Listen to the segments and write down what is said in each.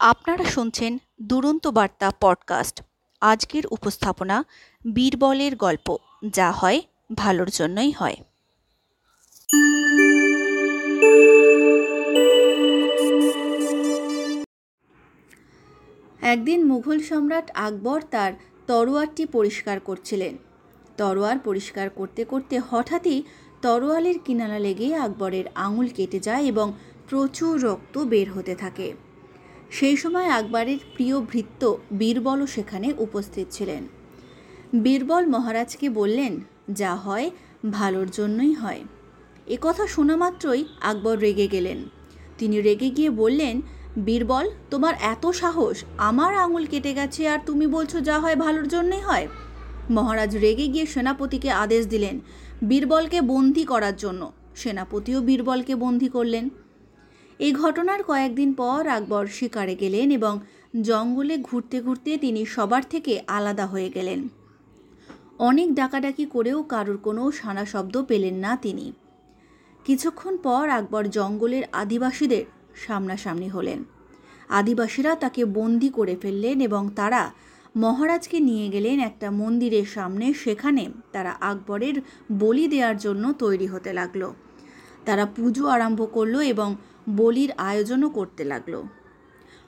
আপনারা শুনছেন দুরন্ত বার্তা পডকাস্ট। আজকের উপস্থাপনা বীরবলের গল্প, যা হয় ভালোর জন্যই হয়। একদিন মুঘল সম্রাট আকবর তার তরোয়ারটি পরিষ্কার করছিলেন। তরোয়ার পরিষ্কার করতে করতে হঠাৎই তরোয়ালের কিনারা লেগে আকবরের আঙুল কেটে যায় এবং প্রচুর রক্ত বের হতে থাকে। সেই সময় আকবরের প্রিয় ভৃত্য বীরবলও সেখানে উপস্থিত ছিলেন। বীরবল মহারাজকে বললেন, যা হয়, ভালোর জন্যই হয়। কথা শোনা মাত্রই আকবর রেগে গেলেন। তিনি রেগে গিয়ে বললেন, বীরবল, তোমার এত সাহস, আমার আঙুল কেটে গেছে আর তুমি বলছো যা হয়, ভালোর জন্যই হয়? মহারাজ রেগে গিয়ে সেনাপতিকে আদেশ দিলেন, বীরবলকে বন্দি করার জন্য। সেনাপতিও বীরবলকে বন্দি করলেন। এই ঘটনার কয়েকদিন পর আকবর শিকারে গেলেন এবং জঙ্গলে ঘুরতে ঘুরতে তিনি সবার থেকে আলাদা হয়ে গেলেন। অনেক ডাকাডাকি করেও কারোর কোনো সানা শব্দ পেলেন না তিনি। কিছুক্ষণ পর আকবর জঙ্গলের আদিবাসীদের সামনাসামনি হলেন। আদিবাসীরা তাকে বন্দি করে ফেললেন এবং তারা মহারাজকে নিয়ে গেলেন একটা মন্দিরের সামনে, সেখানে তারা আকবরের বলি দেওয়ার জন্য তৈরি হতে লাগল। তারা পুজো আরম্ভ করল এবং বলির আয়োজনও করতে লাগল।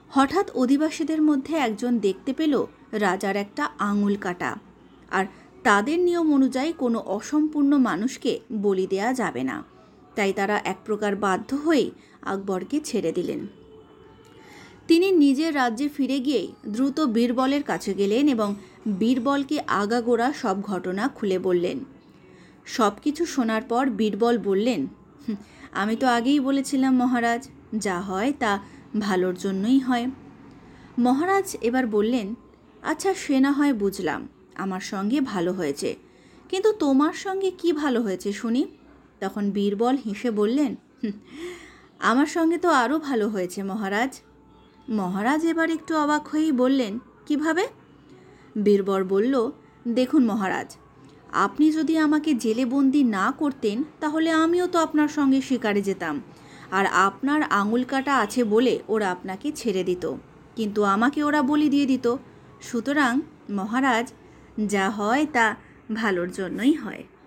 হঠাৎ অধিবাসীদের মধ্যে একজন দেখতে পেল রাজার একটা আঙুল কাটা। আর তাদের নিয়ম অনুযায়ী কোনো অসম্পূর্ণ মানুষকে বলি দেয়া যাবে না। তাই তারা এক প্রকার বাধ্য হয়ে আকবরকে ছেড়ে দিলেন। তিনি নিজের রাজ্যে ফিরে গিয়েই দ্রুত বীরবলের কাছে গেলেন এবং বীরবলকে আগাগোড়া সব ঘটনা খুলে বললেন। সব কিছু শোনার পর বীরবল বললেন আমি তো আগেই বলেছিলাম মহারাজ, যা হয় তা ভালোর জন্যই হয়। মহারাজ এবার বললেন আচ্ছা সে না হয় বুঝলাম, আমার সঙ্গে ভালো হয়েছে। কিন্তু তোমার সঙ্গে কি ভালো হয়েছে শুনি? তখন বীরবল হেসে বললেন আমার সঙ্গে তো আরও ভালো হয়েছে মহারাজ। মহারাজ এবার একটু অবাক হয়েই বললেন, কীভাবে? বীরবর বলল, দেখুন মহারাজ আপনি যদি আমাকে জেলে বন্দি না করতেন, তাহলে আমিও তো আপনার সঙ্গে শিকারে যেতাম। আর আপনার আঙুল কাটা আছে বলে ওরা আপনাকে ছেড়ে দিত। কিন্তু আমাকে ওরা বলি দিয়ে দিত। সুতরাং মহারাজ, যা হয় তা ভালোর জন্যই হয়।